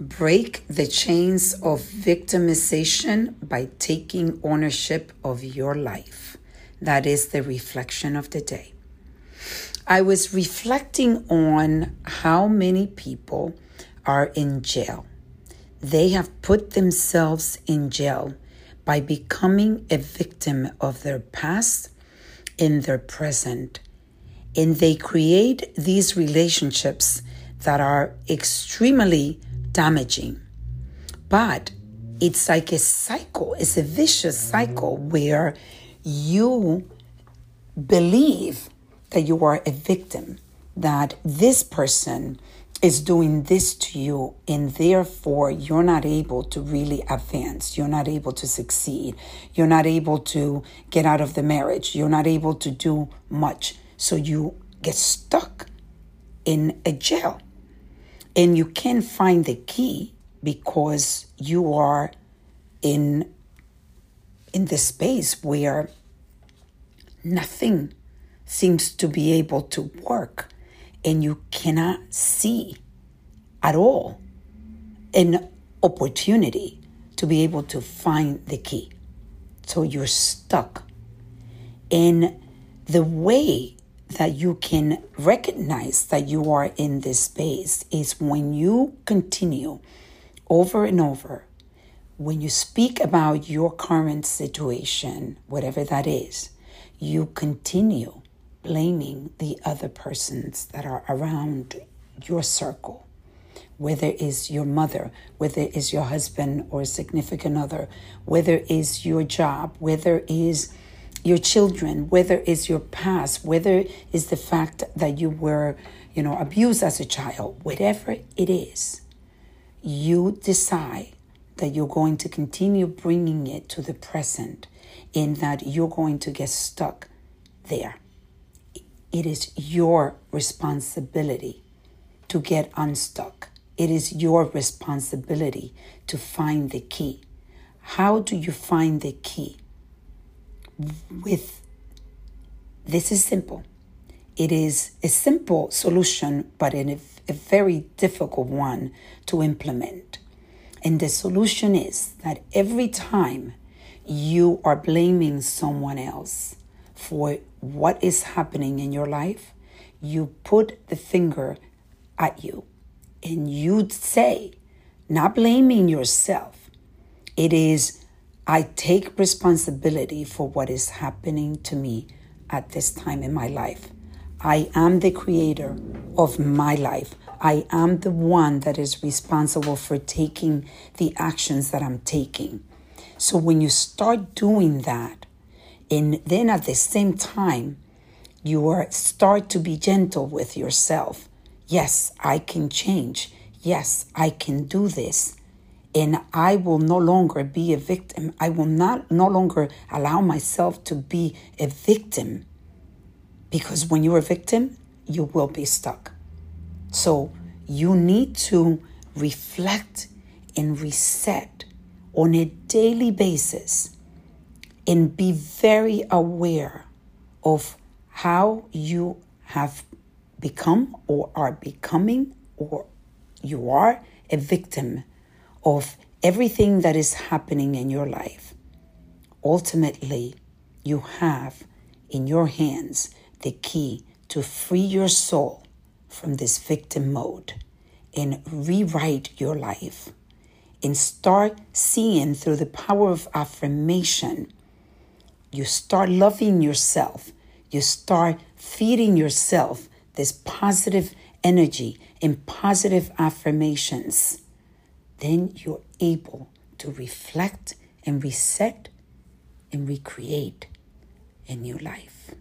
Break the chains of victimization by taking ownership of your life. That is the reflection of the day. I was reflecting on how many people are in jail. They have put themselves in jail by becoming a victim of their past in their present. And they create these relationships that are extremely damaging. But it's like a cycle, it's a vicious cycle where you believe that you are a victim, that this person is doing this to you, and therefore you're not able to really advance. You're not able to succeed. You're not able to get out of the marriage. You're not able to do much. So you get stuck in a jail. And you can't find the key because you are in in the space where nothing seems to be able to work and you cannot see at all an opportunity to be able to find the key. So you're stuck. And the way that you can recognize that you are in this space is when you continue over and over, when you speak about your current situation, whatever that is, you continue blaming the other persons that are around your circle, whether it's your mother, whether it's your husband or significant other, whether it's your job, whether it's your children, whether it's your past, whether it's the fact that you were, you know, abused as a child, whatever it is, you decide that you're going to continue bringing it to the present and that you're going to get stuck there. It is your responsibility to get unstuck. It is your responsibility to find the key. How do you find the key? With this is simple. It is a simple solution, but in a, a very difficult one to implement. And the solution is that every time you are blaming someone else for what is happening in your life, you put the finger at you and you'd say, not blaming yourself, it is, I take responsibility for what is happening to me at this time in my life. I am the creator of my life. I am the one that is responsible for taking the actions that I'm taking. So when you start doing that, and then at the same time, you are start to be gentle with yourself. Yes, I can change. Yes, I can do this. And I will no longer be a victim. I will not no longer allow myself to be a victim. Because when you're a victim, you will be stuck. So you need to reflect and reset on a daily basis and be very aware of how you have become or are becoming or you are a victim of everything that is happening in your life. Ultimately, you have in your hands the key to free your soul from this victim mode and rewrite your life and start seeing through the power of affirmation. You start loving yourself, you start feeding yourself this positive energy and positive affirmations, then you're able to reflect and reset and recreate a new life.